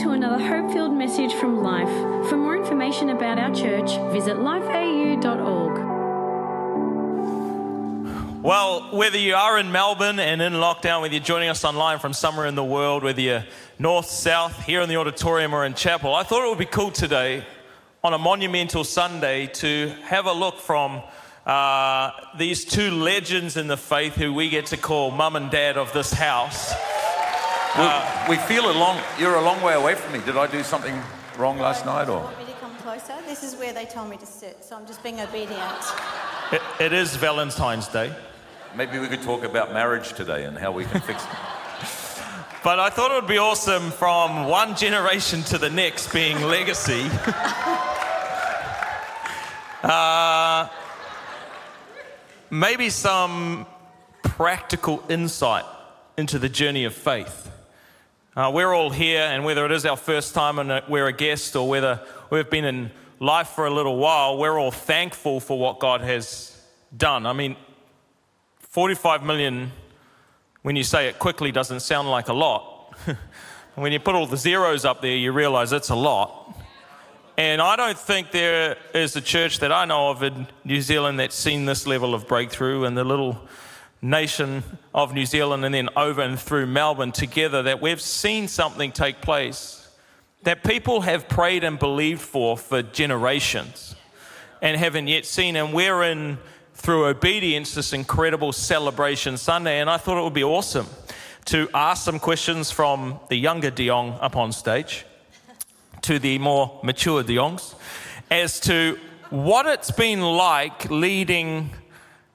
to another hope filled message from Life. For more information about our church, visit lifeau.org. Well, whether you are in Melbourne and in lockdown, whether you're joining us online from somewhere in the world, whether you're north, south, here in the auditorium or in chapel, I thought it would be cool today on a monumental Sunday to have a look from uh, these two legends in the faith who we get to call mum and dad of this house. Uh, we feel a long, you're a long way away from me. Did I do something wrong last night or? Want me to come closer? This is where they told me to sit, so I'm just being obedient. It, it is Valentine's Day. Maybe we could talk about marriage today and how we can fix it. But I thought it would be awesome from one generation to the next being legacy. uh, maybe some practical insight into the journey of faith. Uh, we're all here, and whether it is our first time and we're a guest or whether we've been in life for a little while, we're all thankful for what God has done. I mean, 45 million when you say it quickly doesn't sound like a lot. when you put all the zeros up there, you realize it's a lot. And I don't think there is a church that I know of in New Zealand that's seen this level of breakthrough and the little nation of New Zealand and then over and through Melbourne together that we've seen something take place that people have prayed and believed for for generations and haven't yet seen. And we're in through obedience this incredible celebration Sunday. And I thought it would be awesome to ask some questions from the younger De Jong up on stage to the more mature De Jongs as to what it's been like leading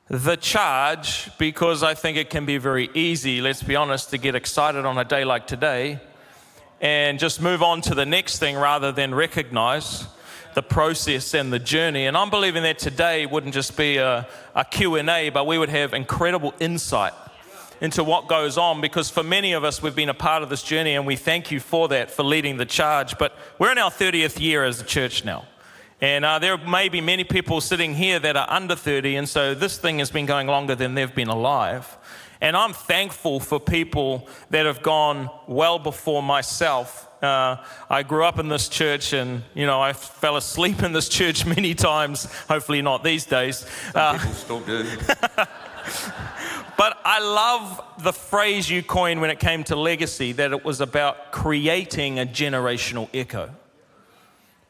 the charge because I think it can be very easy, let's be honest, to get excited on a day like today and just move on to the next thing rather than recognize the process and the journey. And I'm believing that today wouldn't just be a, a Q&A, but we would have incredible insight into what goes on because for many of us, we've been a part of this journey and we thank you for that, for leading the charge. But we're in our 30th year as a church now. And uh, there may be many people sitting here that are under 30, and so this thing has been going longer than they've been alive. And I'm thankful for people that have gone well before myself uh, I grew up in this church and, you know, I fell asleep in this church many times. Hopefully, not these days. Uh, people still do. but I love the phrase you coined when it came to legacy that it was about creating a generational echo.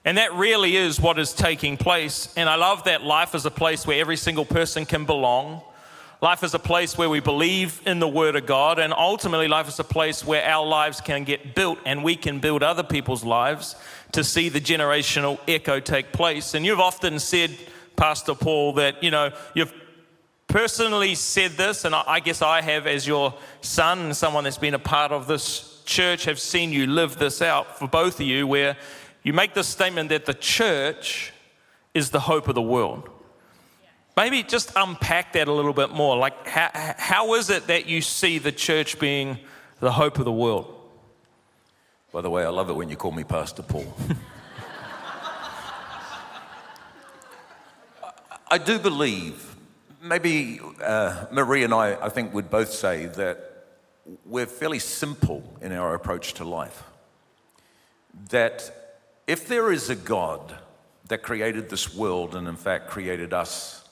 And that really is what is taking place. And I love that life is a place where every single person can belong Life is a place where we believe in the Word of God, and ultimately, life is a place where our lives can get built and we can build other people's lives to see the generational echo take place. And you've often said, Pastor Paul, that you know, you've personally said this, and I guess I have as your son and someone that's been a part of this church, have seen you live this out for both of you, where you make the statement that the church is the hope of the world. Maybe just unpack that a little bit more. Like, how, how is it that you see the church being the hope of the world? By the way, I love it when you call me Pastor Paul. I do believe, maybe uh, Marie and I, I think, would both say that we're fairly simple in our approach to life. That if there is a God that created this world and, in fact, created us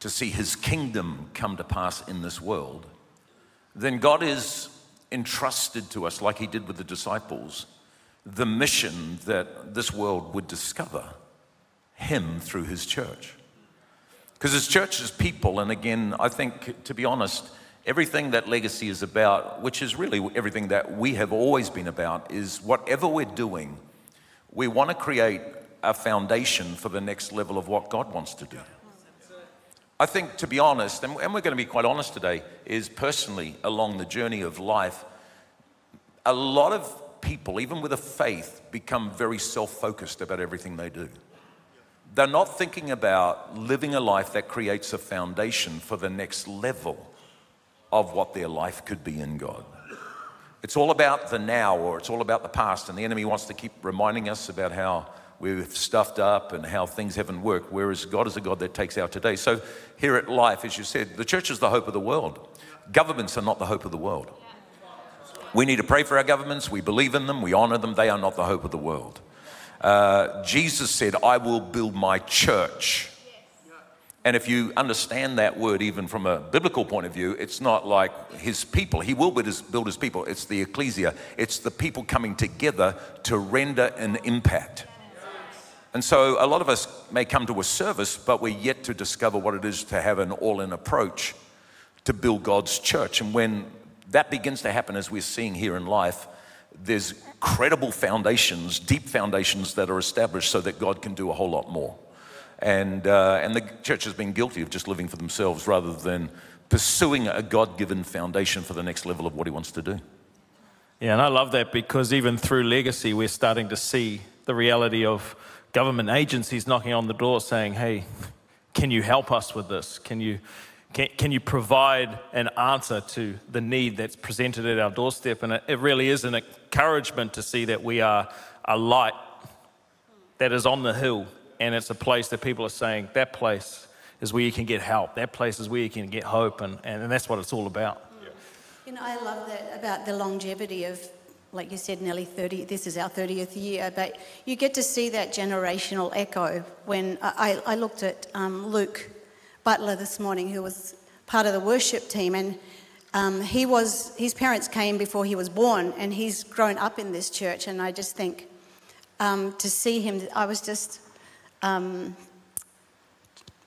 to see his kingdom come to pass in this world, then God is entrusted to us, like he did with the disciples, the mission that this world would discover him through his church. Because his church is people, and again, I think, to be honest, everything that legacy is about, which is really everything that we have always been about, is whatever we're doing, we want to create a foundation for the next level of what God wants to do. I think, to be honest, and we're going to be quite honest today, is personally along the journey of life, a lot of people, even with a faith, become very self focused about everything they do. They're not thinking about living a life that creates a foundation for the next level of what their life could be in God. It's all about the now or it's all about the past, and the enemy wants to keep reminding us about how we've stuffed up and how things haven't worked, whereas God is a God that takes our today. So, here at Life, as you said, the church is the hope of the world. Governments are not the hope of the world. We need to pray for our governments. We believe in them. We honor them. They are not the hope of the world. Uh, Jesus said, I will build my church. And if you understand that word, even from a biblical point of view, it's not like his people. He will build his, build his people. It's the ecclesia, it's the people coming together to render an impact. And so a lot of us may come to a service, but we're yet to discover what it is to have an all in approach to build God's church. And when that begins to happen, as we're seeing here in life, there's credible foundations, deep foundations that are established so that God can do a whole lot more. And, uh, and the church has been guilty of just living for themselves rather than pursuing a God given foundation for the next level of what He wants to do. Yeah, and I love that because even through legacy, we're starting to see the reality of government agencies knocking on the door saying, hey, can you help us with this? Can you, can, can you provide an answer to the need that's presented at our doorstep? And it, it really is an encouragement to see that we are a light that is on the hill, and it's a place that people are saying, that place is where you can get help. That place is where you can get hope, and, and that's what it's all about. You know, I love that about the longevity of, like you said, nearly 30, this is our 30th year, but you get to see that generational echo. When I, I looked at um, Luke Butler this morning, who was part of the worship team, and um, he was, his parents came before he was born, and he's grown up in this church, and I just think um, to see him, I was just um,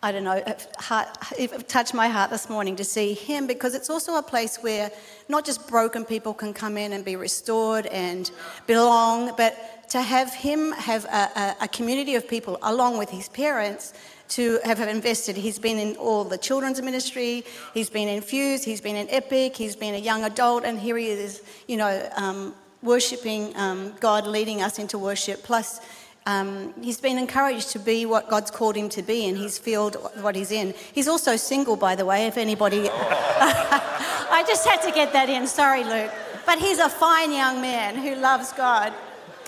I don't know, heart, it touched my heart this morning to see him because it's also a place where not just broken people can come in and be restored and belong, but to have him have a, a, a community of people along with his parents to have invested. He's been in all the children's ministry, he's been infused, he's been in Epic, he's been a young adult, and here he is, you know, um, worshipping um, God, leading us into worship. Plus, um, he's been encouraged to be what God's called him to be in his field, what he's in. He's also single, by the way, if anybody. I just had to get that in. Sorry, Luke. But he's a fine young man who loves God.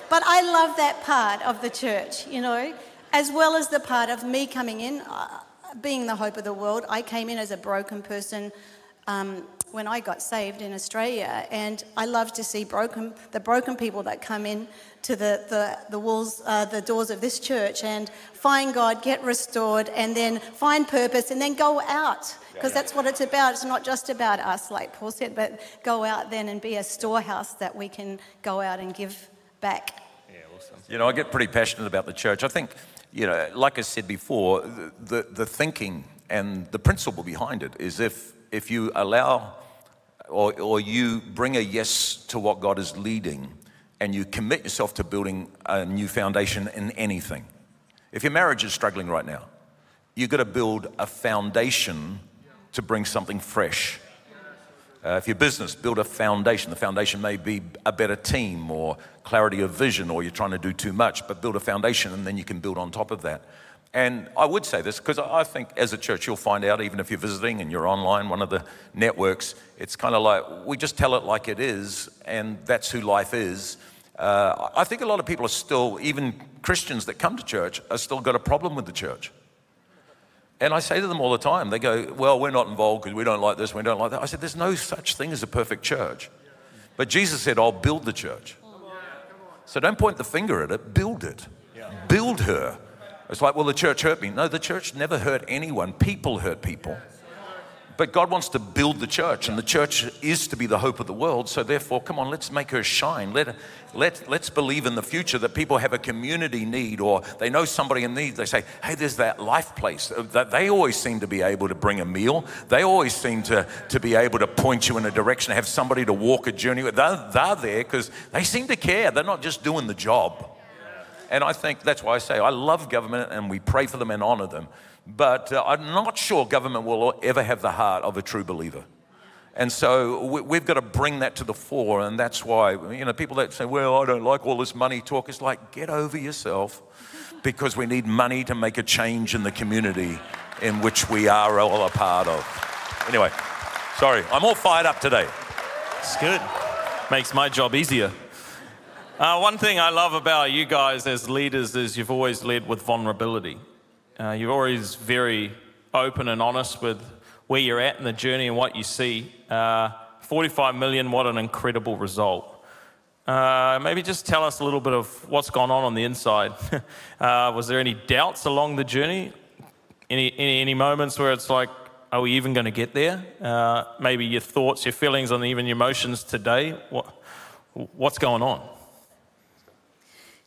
But I love that part of the church, you know, as well as the part of me coming in, uh, being the hope of the world. I came in as a broken person. Um, when I got saved in Australia, and I love to see broken the broken people that come in to the, the, the walls, uh, the doors of this church and find God, get restored, and then find purpose, and then go out. Because that's what it's about. It's not just about us, like Paul said, but go out then and be a storehouse that we can go out and give back. Yeah, awesome. You know, I get pretty passionate about the church. I think, you know, like I said before, the, the, the thinking and the principle behind it is if, if you allow or, or you bring a yes to what God is leading, and you commit yourself to building a new foundation in anything. If your marriage is struggling right now, you've got to build a foundation to bring something fresh. Uh, if your business, build a foundation. The foundation may be a better team or clarity of vision, or you're trying to do too much, but build a foundation and then you can build on top of that. And I would say this because I think as a church, you'll find out, even if you're visiting and you're online, one of the networks, it's kind of like we just tell it like it is, and that's who life is. Uh, I think a lot of people are still, even Christians that come to church, are still got a problem with the church. And I say to them all the time, they go, Well, we're not involved because we don't like this, we don't like that. I said, There's no such thing as a perfect church. But Jesus said, I'll build the church. So don't point the finger at it, build it. Build her. It's like, well, the church hurt me. No, the church never hurt anyone. People hurt people. But God wants to build the church, and the church is to be the hope of the world. So, therefore, come on, let's make her shine. Let, let, let's believe in the future that people have a community need or they know somebody in need. They say, hey, there's that life place. Uh, that They always seem to be able to bring a meal, they always seem to, to be able to point you in a direction, have somebody to walk a journey with. They're, they're there because they seem to care. They're not just doing the job. And I think that's why I say I love government and we pray for them and honor them. But uh, I'm not sure government will ever have the heart of a true believer. And so we, have got to bring that to the fore. And that's why, you know, people that say, well, I don't like all this money talk, it's like, get over yourself because we need money to make a change in the community in which we are all a part of. Anyway, sorry, I'm all fired up today. It's good. Makes my job easier. Uh, one thing I love about you guys as leaders is you've always led with vulnerability. Uh, you're always very open and honest with where you're at in the journey and what you see. Uh, 45 million, what an incredible result. Uh, maybe just tell us a little bit of what's gone on on the inside. uh, was there any doubts along the journey? Any, any, any moments where it's like, are we even going to get there? Uh, maybe your thoughts, your feelings, and even your emotions today. What, what's going on?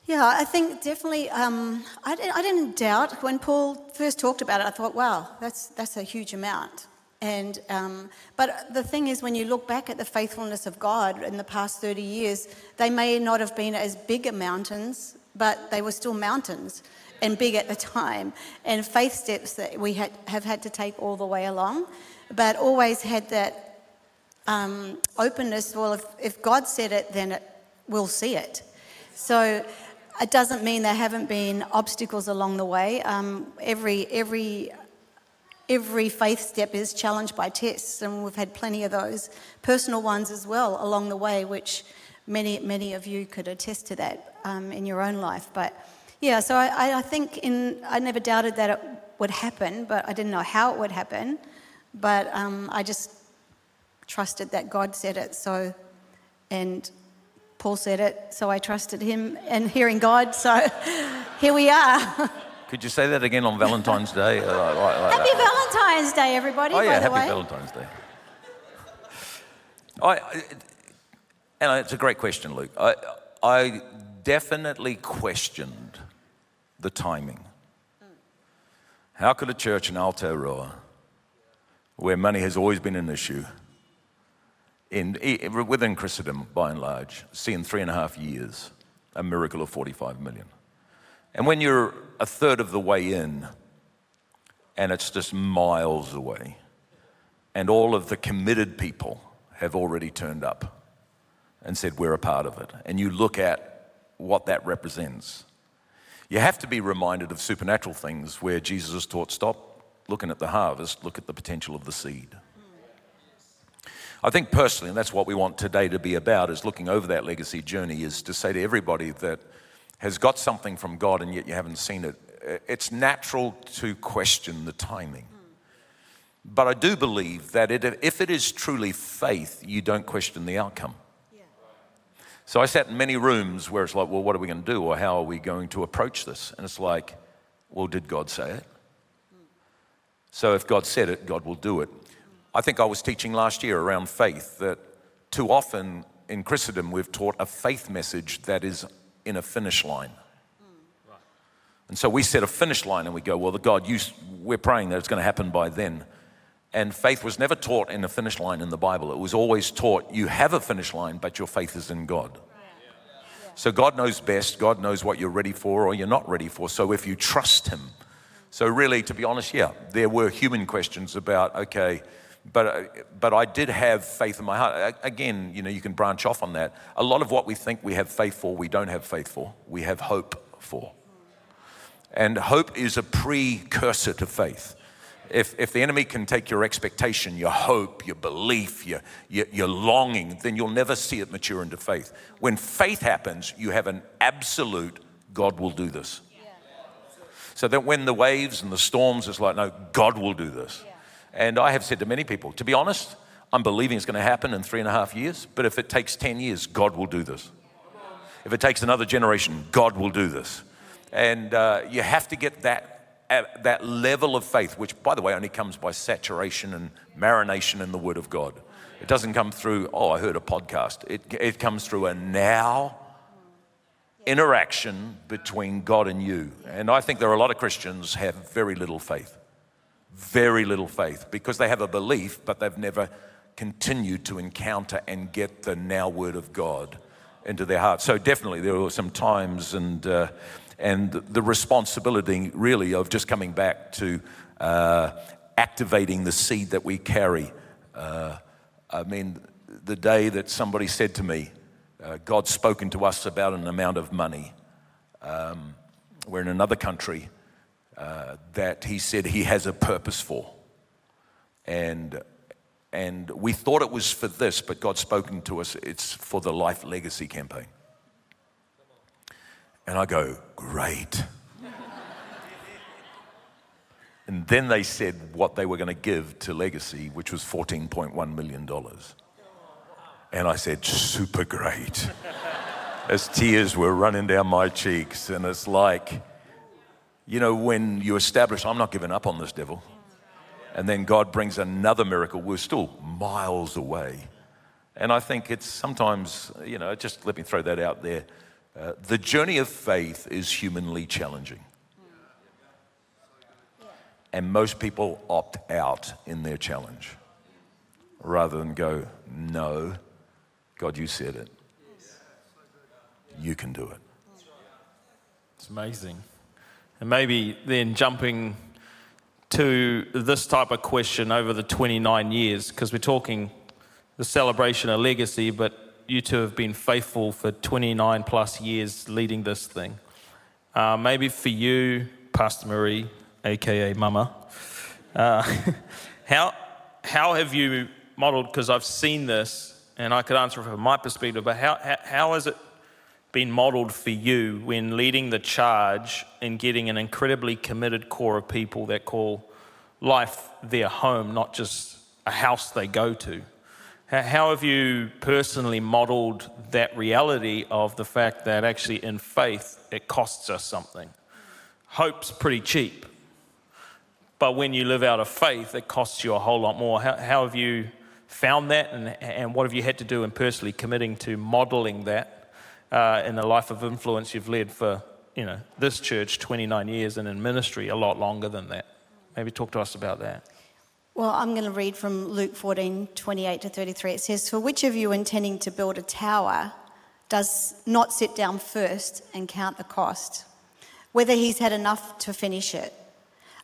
Yeah, I think definitely. Um, I, I, didn't doubt when Paul first talked about it. I thought, wow, that's that's a huge amount. And um, but the thing is, when you look back at the faithfulness of God in the past 30 years, they may not have been as big mountains, but they were still mountains and big at the time. And faith steps that we had, have had to take all the way along, but always had that um, openness. Well, if, if God said it, then it, we'll see it. So it doesn't mean there haven't been obstacles along the way. Um, every every every faith step is challenged by tests, and we've had plenty of those personal ones as well along the way, which many, many of you could attest to that um, in your own life. But yeah, so I, I think in, I never doubted that it would happen, but I didn't know how it would happen. But um, I just trusted that God said it. So, and Paul said it, so I trusted him and hearing God. So here we are. Could you say that again on Valentine's Day? Like, like happy that. Valentine's Day, everybody. Oh yeah, happy way. Valentine's Day. I, and it's a great question, Luke. I, I definitely questioned the timing. How could a church in Aotearoa, where money has always been an issue, in, within Christendom by and large, see in three and a half years a miracle of 45 million? And when you're a third of the way in and it's just miles away, and all of the committed people have already turned up and said, We're a part of it, and you look at what that represents, you have to be reminded of supernatural things where Jesus taught, Stop looking at the harvest, look at the potential of the seed. I think personally, and that's what we want today to be about, is looking over that legacy journey, is to say to everybody that has got something from God and yet you haven't seen it, it's natural to question the timing. Mm. But I do believe that it, if it is truly faith, you don't question the outcome. So I sat in many rooms where it's like, well, what are we going to do? Or how are we going to approach this? And it's like, well, did God say it? Mm. So if God said it, God will do it. I think I was teaching last year around faith that too often in Christendom we've taught a faith message that is in a finish line. And so we set a finish line and we go, well, the God, you, we're praying that it's going to happen by then. And faith was never taught in a finish line in the Bible. It was always taught you have a finish line, but your faith is in God. So God knows best. God knows what you're ready for or you're not ready for. So if you trust Him, so really, to be honest, yeah, there were human questions about, okay, but, uh, but I did have faith in my heart. Again, you know, you can branch off on that. A lot of what we think we have faith for, we don't have faith for. We have hope for. And hope is a precursor to faith. If, if the enemy can take your expectation, your hope, your belief, your, your, your longing, then you'll never see it mature into faith. When faith happens, you have an absolute God will do this. So that when the waves and the storms, it's like, no, God will do this. And I have said to many people, to be honest, I'm believing it's going to happen in three and a half years, but if it takes 10 years, God will do this. If it takes another generation, God will do this. And uh, you have to get that, uh, that level of faith, which, by the way, only comes by saturation and marination in the Word of God. It doesn't come through, oh, I heard a podcast. It, it comes through a now interaction between God and you. And I think there are a lot of Christians have very little faith very little faith because they have a belief, but they've never continued to encounter and get the now word of God into their heart. So definitely there were some times and uh, and the responsibility really of just coming back to uh, activating the seed that we carry. Uh, I mean, the day that somebody said to me, uh, God's spoken to us about an amount of money. Um, we're in another country uh, that he said he has a purpose for. And, and we thought it was for this, but God's spoken to us, it's for the Life Legacy campaign. And I go, great. and then they said what they were going to give to Legacy, which was $14.1 million. And I said, Super great. As tears were running down my cheeks. And it's like, you know, when you establish, I'm not giving up on this devil. And then God brings another miracle, we're still miles away. And I think it's sometimes, you know, just let me throw that out there. Uh, the journey of faith is humanly challenging. And most people opt out in their challenge rather than go, No, God, you said it. You can do it. It's amazing. And maybe then jumping to this type of question over the 29 years, because we're talking the celebration of legacy, but you two have been faithful for 29 plus years leading this thing. Uh, maybe for you, Pastor Marie, aka Mama, uh, how, how have you modeled? Because I've seen this and I could answer from my perspective, but how, how, how has it been modeled for you when leading the charge and getting an incredibly committed core of people that call life their home, not just a house they go to? How have you personally modeled that reality of the fact that actually in faith it costs us something? Hope's pretty cheap, but when you live out of faith, it costs you a whole lot more. How, how have you found that, and, and what have you had to do in personally committing to modeling that uh, in the life of influence you've led for you know this church 29 years and in ministry a lot longer than that? Maybe talk to us about that. Well, I'm going to read from Luke 14, 28 to 33. It says, For which of you intending to build a tower does not sit down first and count the cost, whether he's had enough to finish it?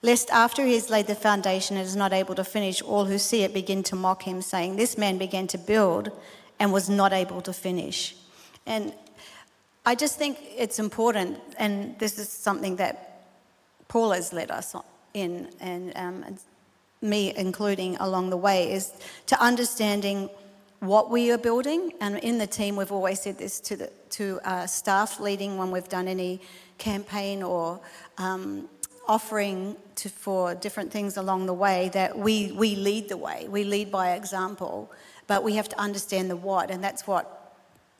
Lest after he has laid the foundation and is not able to finish, all who see it begin to mock him, saying, This man began to build and was not able to finish. And I just think it's important, and this is something that Paul has led us in, and um, me including along the way, is to understanding what we are building. And in the team, we've always said this to, the, to staff leading when we've done any campaign or um, offering to, for different things along the way that we, we lead the way. We lead by example, but we have to understand the what, and that's what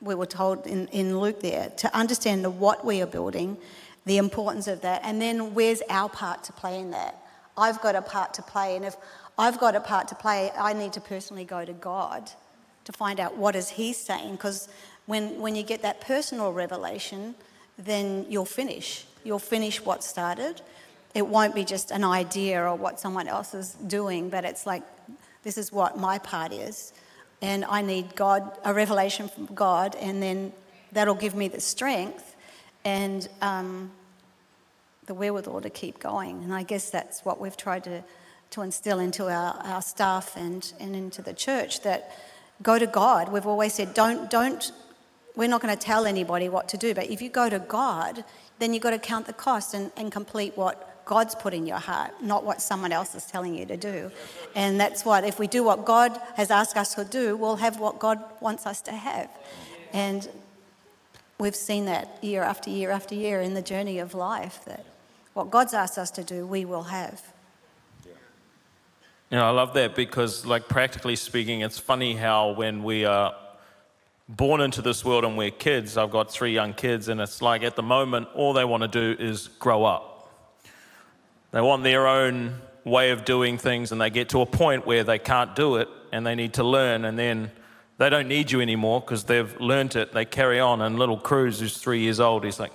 we were told in, in Luke there to understand the what we are building, the importance of that, and then where's our part to play in that. I've got a part to play. And if I've got a part to play, I need to personally go to God to find out what is He saying. Because when, when you get that personal revelation, then you'll finish. You'll finish what started. It won't be just an idea or what someone else is doing, but it's like, this is what my part is. And I need God, a revelation from God, and then that'll give me the strength. And um, the wherewithal to keep going. And I guess that's what we've tried to, to instill into our, our staff and, and into the church that go to God. We've always said, don't, don't, we're not going to tell anybody what to do, but if you go to God, then you've got to count the cost and, and complete what God's put in your heart, not what someone else is telling you to do. And that's what, if we do what God has asked us to do, we'll have what God wants us to have. And we've seen that year after year after year in the journey of life that what God's asked us to do, we will have. You know, I love that because, like, practically speaking, it's funny how when we are born into this world and we're kids, I've got three young kids, and it's like at the moment, all they want to do is grow up. They want their own way of doing things, and they get to a point where they can't do it and they need to learn, and then they don't need you anymore because they've learnt it. They carry on, and little Cruz, who's three years old, he's like,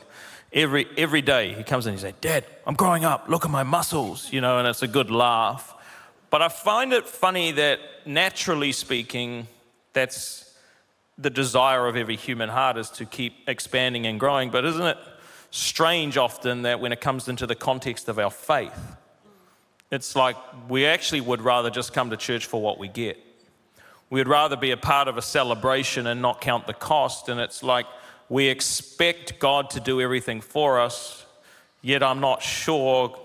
Every, every day he comes in and he says, Dad, I'm growing up. Look at my muscles, you know, and it's a good laugh. But I find it funny that naturally speaking, that's the desire of every human heart is to keep expanding and growing. But isn't it strange often that when it comes into the context of our faith, it's like we actually would rather just come to church for what we get. We'd rather be a part of a celebration and not count the cost. And it's like we expect God to do everything for us, yet I'm not sure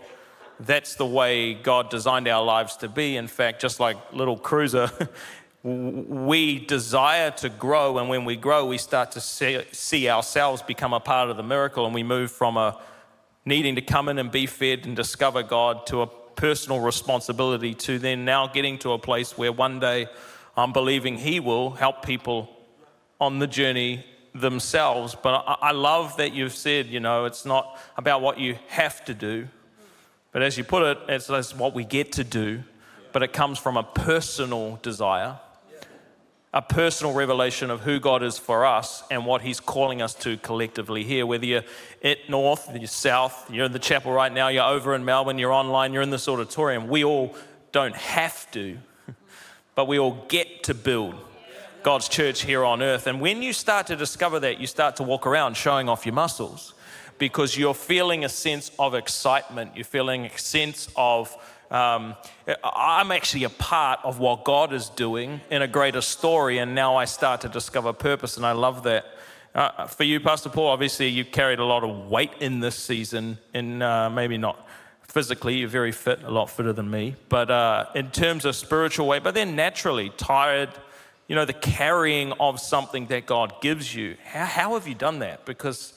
that's the way God designed our lives to be. In fact, just like little cruiser, we desire to grow, and when we grow, we start to see, see, ourselves become a part of the miracle, and we move from a needing to come in and be fed and discover God to a personal responsibility to then now getting to a place where one day I'm believing He will help people on the journey themselves. But I, I love that you've said, you know, it's not about what you have to do, but as you put it, it's, it's what we get to do, but it comes from a personal desire a personal revelation of who God is for us and what He's calling us to collectively here. Whether you're at North, you're South, you're in the chapel right now, you're over in Melbourne, you're online, you're in this auditorium, we all don't have to, but we all get to build God's church here on earth. And when you start to discover that, you start to walk around showing off your muscles because you're feeling a sense of excitement, you're feeling a sense of um, I'm actually a part of what God is doing in a greater story, and now I start to discover purpose, and I love that. Uh, for you, Pastor Paul, obviously you carried a lot of weight in this season, and uh, maybe not physically, you're very fit, a lot fitter than me, but uh, in terms of spiritual weight, but then naturally tired, you know, the carrying of something that God gives you. How, how have you done that? Because,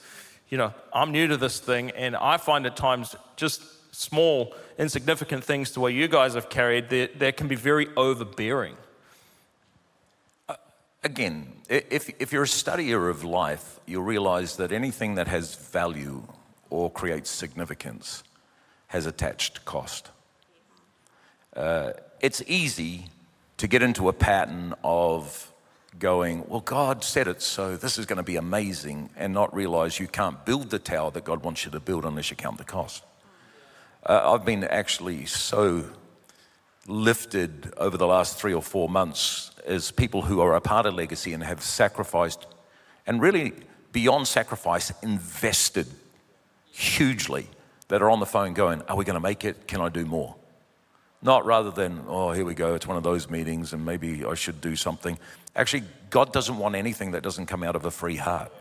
you know, I'm new to this thing, and I find at times just small, insignificant things to what you guys have carried, they, can be very overbearing. Uh, again, if, if you're a studier of life, you'll realize that anything that has value or creates significance has attached cost. Uh, it's easy to get into a pattern of going, Well, God said it, so this is going to be amazing, and not realize you can't build the tower that God wants you to build unless you count the cost. Uh, I've been actually so lifted over the last three or four months as people who are a part of Legacy and have sacrificed, and really beyond sacrifice, invested hugely that are on the phone going, Are we going to make it? Can I do more? Not rather than, Oh, here we go, it's one of those meetings and maybe I should do something. Actually, God doesn't want anything that doesn't come out of a free heart.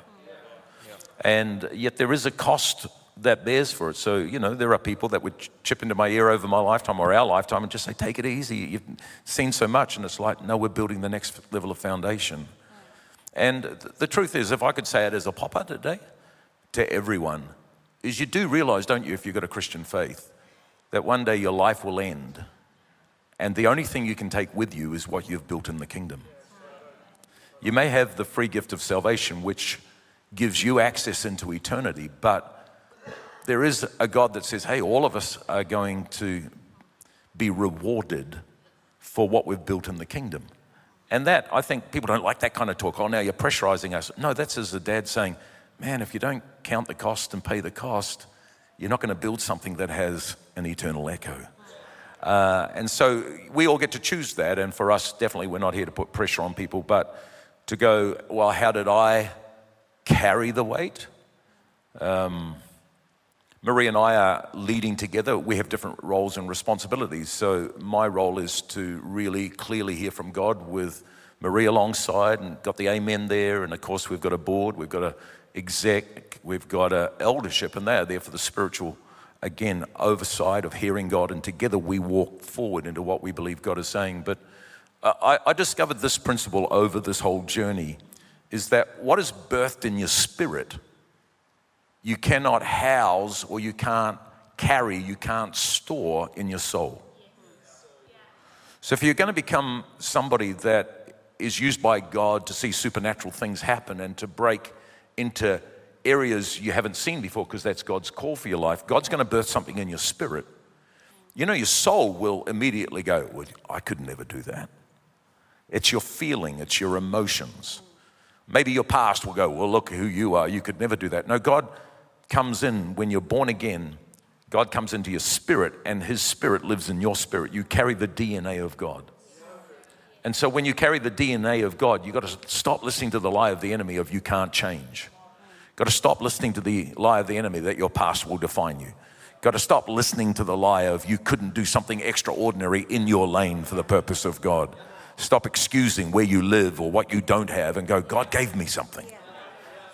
And yet there is a cost that bears for it. So, you know, there are people that would chip into my ear over my lifetime or our lifetime and just say, take it easy. You've seen so much. And it's like, no, we're building the next level of foundation. And the truth is, if I could say it as a popper today to everyone, is you do realize, don't you, if you've got a Christian faith, that one day your life will end. And the only thing you can take with you is what you've built in the kingdom. You may have the free gift of salvation, which gives you access into eternity, but there is a God that says, hey, all of us are going to be rewarded for what we've built in the kingdom. And that, I think people don't like that kind of talk. Oh, now you're pressurizing us. No, that's as a dad saying, man, if you don't count the cost and pay the cost, you're not going to build something that has an eternal echo. Uh, and so we all get to choose that. And for us, definitely, we're not here to put pressure on people, but to go, well, how did I carry the weight? Um, Marie and I are leading together. We have different roles and responsibilities. So, my role is to really clearly hear from God with Marie alongside and got the amen there. And of course, we've got a board, we've got a exec, we've got a eldership, and they are there for the spiritual, again, oversight of hearing God. And together we walk forward into what we believe God is saying. But I, I discovered this principle over this whole journey is that what is birthed in your spirit you cannot house or you can't carry, you can't store in your soul. So, if you're going to become somebody that is used by God to see supernatural things happen and to break into areas you haven't seen before, because that's God's call for your life, God's going to birth something in your spirit. You know, your soul will immediately go, Well, I could never do that. It's your feeling, it's your emotions. Maybe your past will go, Well, look who you are. You could never do that. No, God comes in when you're born again. God comes into your spirit, and His spirit lives in your spirit. You carry the DNA of God. And so, when you carry the DNA of God, you've got to stop listening to the lie of the enemy of you can't change. Got to stop listening to the lie of the enemy that your past will define you. Got to stop listening to the lie of you couldn't do something extraordinary in your lane for the purpose of God. Stop excusing where you live or what you don't have and go, God gave me something.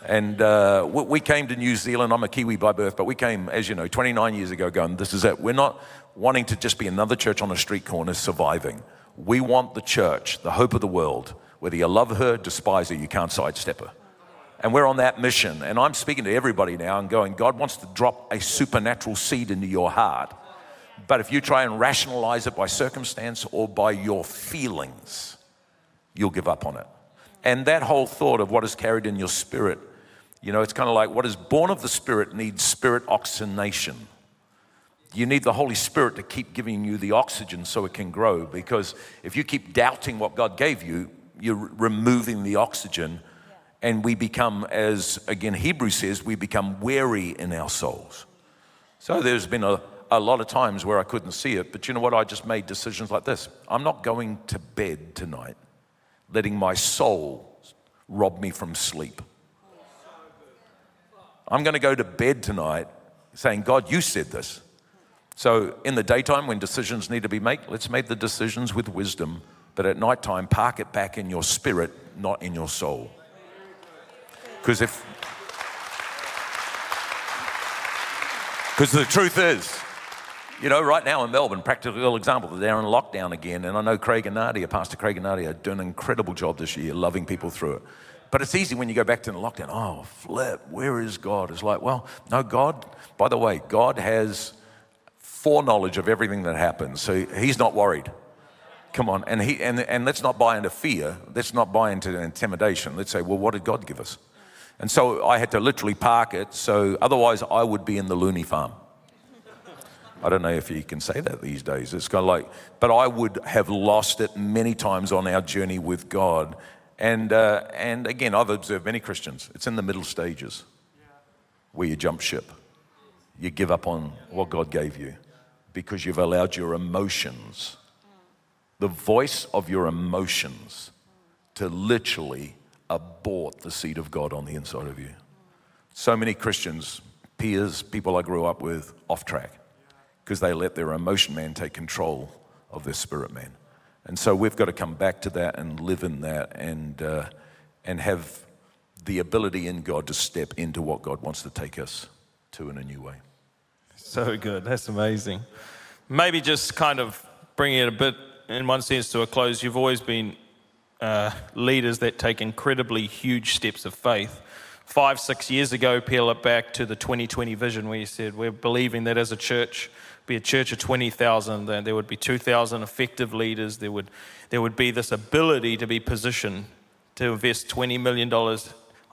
And uh, we came to New Zealand. I'm a Kiwi by birth, but we came, as you know, 29 years ago, going, this is it. We're not wanting to just be another church on a street corner surviving. We want the church, the hope of the world. Whether you love her, despise her, you can't sidestep her. And we're on that mission. And I'm speaking to everybody now and going, God wants to drop a supernatural seed into your heart. But if you try and rationalize it by circumstance or by your feelings, you'll give up on it. And that whole thought of what is carried in your spirit, you know, it's kind of like what is born of the spirit needs spirit oxygenation. You need the Holy Spirit to keep giving you the oxygen so it can grow. Because if you keep doubting what God gave you, you're removing the oxygen. And we become, as again Hebrews says, we become weary in our souls. So there's been a, a lot of times where I couldn't see it, but you know what? I just made decisions like this I'm not going to bed tonight, letting my soul rob me from sleep. I'm going to go to bed tonight saying, God, you said this. So, in the daytime, when decisions need to be made, let's make the decisions with wisdom. But at nighttime, park it back in your spirit, not in your soul. Because if, because the truth is, you know, right now in Melbourne, practical example, they're in lockdown again. And I know Craig and Nadia, Pastor Craig and Nadia, are doing an incredible job this year, loving people through it. But it's easy when you go back to the lockdown. Oh, flip, where is God? It's like, well, no, God, by the way, God has foreknowledge of everything that happens. So he's not worried. Come on. And, he, and, and let's not buy into fear. Let's not buy into intimidation. Let's say, well, what did God give us? And so I had to literally park it. So otherwise, I would be in the loony farm. I don't know if you can say that these days. It's kind of like, but I would have lost it many times on our journey with God. And, uh, and again, I've observed many Christians, it's in the middle stages where you jump ship. You give up on what God gave you because you've allowed your emotions, mm. the voice of your emotions, mm. to literally abort the seed of God on the inside of you. Mm. So many Christians, peers, people I grew up with, off track because they let their emotion man take control of their spirit man. And so we've got to come back to that and live in that and, uh, and have the ability in God to step into what God wants to take us to in a new way. So good. That's amazing. Maybe just kind of bringing it a bit, in one sense, to a close. You've always been uh, leaders that take incredibly huge steps of faith. Five, six years ago, peel it back to the 2020 vision where you said, We're believing that as a church, be a church of 20,000, then there would be 2,000 effective leaders. There would, there would be this ability to be positioned to invest $20 million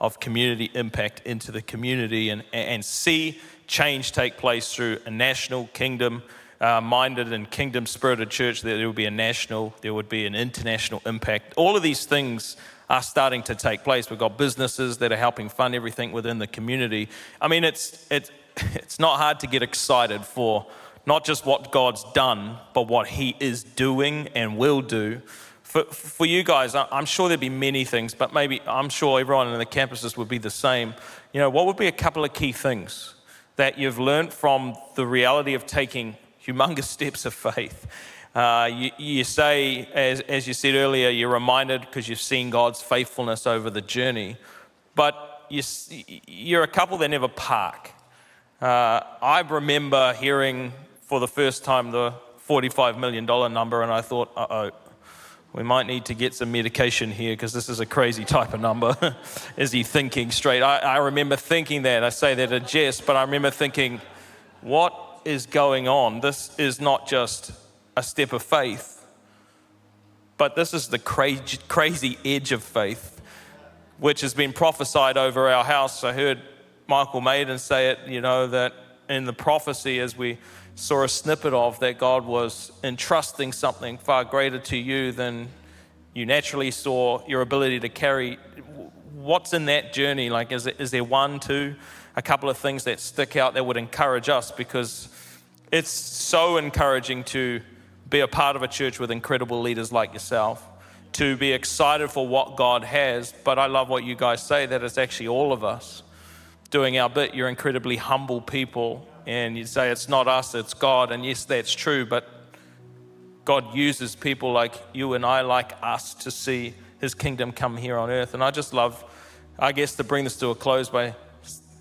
of community impact into the community and, and see change take place through a national kingdom uh, minded and kingdom spirited church, that there would be a national, there would be an international impact. All of these things are starting to take place. We've got businesses that are helping fund everything within the community. I mean, it's, it's, it's not hard to get excited for not just what God's done, but what He is doing and will do. For, for you guys, I'm sure there'd be many things, but maybe I'm sure everyone in the campuses would be the same. You know, what would be a couple of key things that you've learned from the reality of taking humongous steps of faith. Uh, you, you, say, as, as you said earlier, you're reminded because you've seen God's faithfulness over the journey, but you, you're a couple that never park. Uh, I remember hearing for the first time the $45 million number, and I thought, uh oh, we might need to get some medication here because this is a crazy type of number. is he thinking straight? I, I remember thinking that. I say that a jest, but I remember thinking, what is going on. This is not just a step of faith, but this is the crazy, crazy edge of faith, which has been prophesied over our house. I heard Michael Maiden say it, you know, that in the prophecy, as we saw a snippet of, that God was entrusting something far greater to you than you naturally saw your ability to carry. What's in that journey? Like, is, is there one, two? a couple of things that stick out that would encourage us because it's so encouraging to be a part of a church with incredible leaders like yourself, to be excited for what God has. But I love what you guys say that it's actually all of us doing our bit. You're incredibly humble people, and you say it's not us, it's God. And yes, that's true, but God uses people like you and I, like us, to see his kingdom come here on earth. And I just love, I guess, to bring this to a close by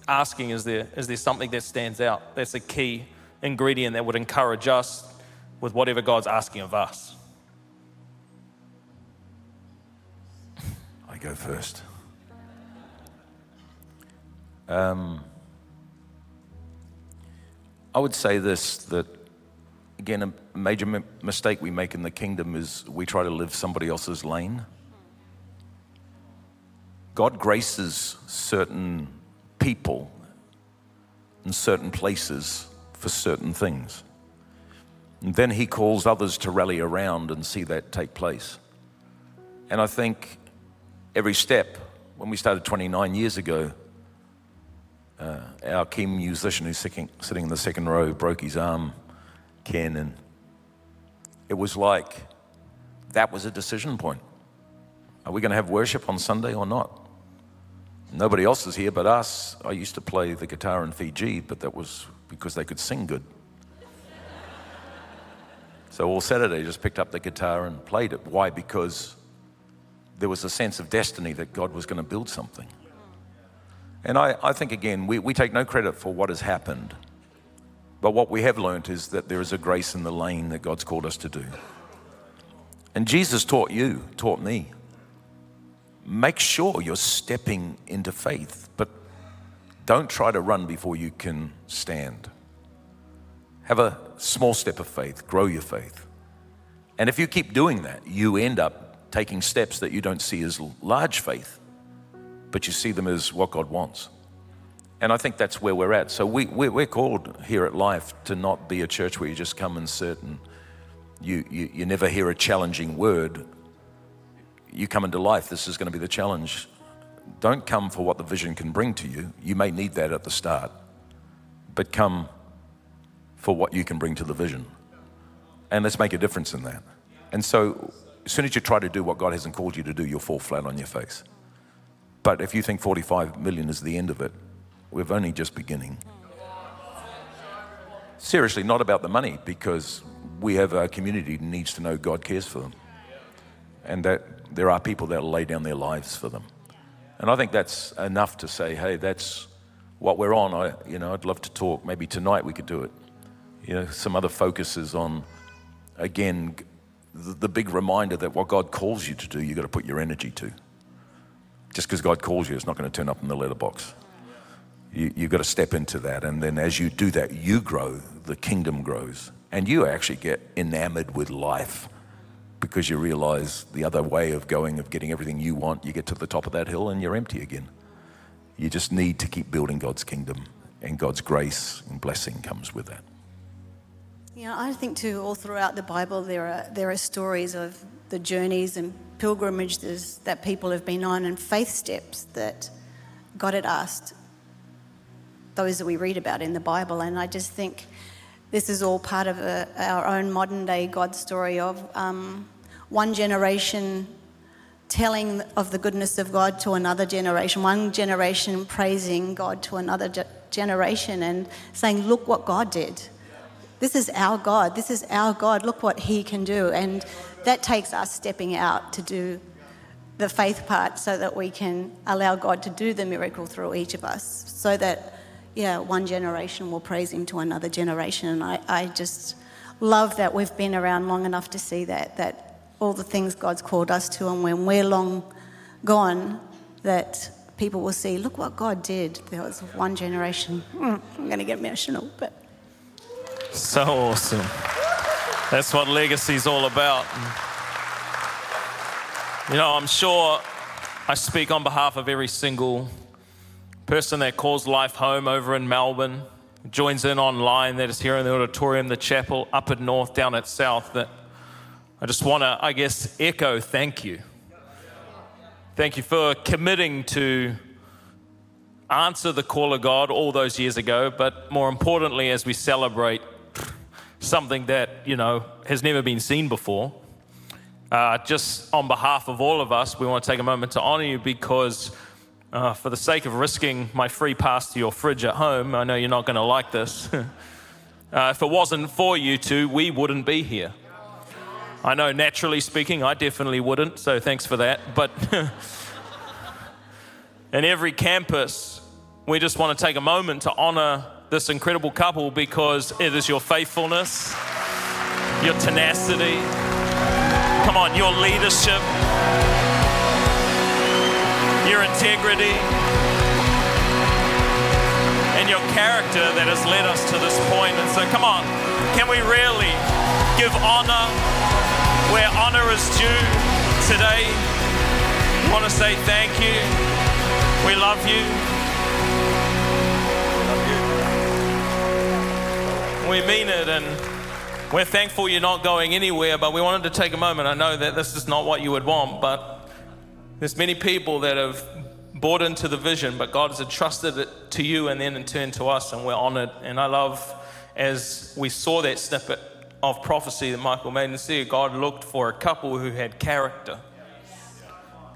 asking is there, is there something that stands out? That's a key ingredient that would encourage us with whatever God's asking of us. I go first. Um, I would say this that, again, a major mi- mistake we make in the kingdom is we try to live somebody else's lane. God graces certain people in certain places for certain things. And then he calls others to rally around and see that take place. And I think every step, when we started 29 years ago, uh, our key musician who's sitting, sitting in the second row broke his arm, Ken, and it was like that was a decision point. Are we going to have worship on Sunday or not? Nobody else is here but us. I used to play the guitar in Fiji, but that was because they could sing good. so all Saturday, I just picked up the guitar and played it. Why? Because there was a sense of destiny that God was going to build something. And I, I think, again, we, we take no credit for what has happened. But what we have learned is that there is a grace in the lane that God's called us to do. And Jesus taught you, taught me. Make sure you're stepping into faith, but don't try to run before you can stand. Have a small step of faith, grow your faith. And if you keep doing that, you end up taking steps that you don't see as large faith, but you see them as what God wants. And I think that's where we're at. So we, we're called here at Life to not be a church where you just come and sit and you, you, you never hear a challenging word. You come into life, this is going to be the challenge. Don't come for what the vision can bring to you. You may need that at the start, but come for what you can bring to the vision. And let's make a difference in that. And so, as soon as you try to do what God hasn't called you to do, you'll fall flat on your face. But if you think 45 million is the end of it, we're only just beginning. Seriously, not about the money, because we have a community that needs to know God cares for them. And that there are people that lay down their lives for them. And I think that's enough to say, hey, that's what we're on. I, you know, I'd love to talk. Maybe tonight we could do it. You know, some other focuses on, again, the, the big reminder that what God calls you to do, you've got to put your energy to. Just because God calls you, it's not going to turn up in the letterbox. You, you've got to step into that. And then as you do that, you grow, the kingdom grows. And you actually get enamored with life because you realize the other way of going, of getting everything you want, you get to the top of that hill and you're empty again. You just need to keep building God's kingdom, and God's grace and blessing comes with that. Know, I think too, all throughout the Bible, there are, there are stories of the journeys and pilgrimages that people have been on and faith steps that God had asked those that we read about in the Bible. And I just think this is all part of a, our own modern day God story of um, one generation telling of the goodness of God to another generation, one generation praising God to another ge- generation and saying, Look what God did. This is our God. This is our God. Look what He can do. And that takes us stepping out to do the faith part so that we can allow God to do the miracle through each of us so that yeah, one generation will praise him to another generation. And I, I just love that we've been around long enough to see that, that all the things God's called us to, and when we're long gone, that people will see, look what God did. There was one generation. I'm going to get emotional, but. So awesome. That's what legacy's all about. You know, I'm sure I speak on behalf of every single person that calls life home over in Melbourne, joins in online, that is here in the auditorium, the chapel, up at north, down at south, that I just want to, I guess, echo thank you. Thank you for committing to answer the call of God all those years ago, but more importantly, as we celebrate something that, you know, has never been seen before. Uh, just on behalf of all of us, we want to take a moment to honor you because uh, for the sake of risking my free pass to your fridge at home, I know you're not going to like this. uh, if it wasn't for you two, we wouldn't be here. I know, naturally speaking, I definitely wouldn't, so thanks for that. But in every campus, we just want to take a moment to honor this incredible couple because it is your faithfulness, your tenacity, come on, your leadership your integrity, and your character that has led us to this point. And so, come on, can we really give honor where honor is due today? I want to say thank you. We love you. We mean it, and we're thankful you're not going anywhere. But we wanted to take a moment. I know that this is not what you would want, but there's many people that have bought into the vision, but God has entrusted it to you and then in turn to us, and we're honored. And I love as we saw that snippet of prophecy that Michael made and see God looked for a couple who had character.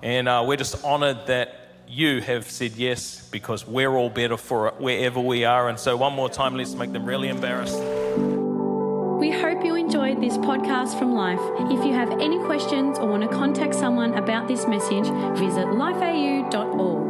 And uh, we're just honored that you have said yes because we're all better for it wherever we are. And so, one more time, let's make them really embarrassed. We hope you enjoyed this podcast from Life. If you have any questions or want to contact someone about this message, visit lifeau.org.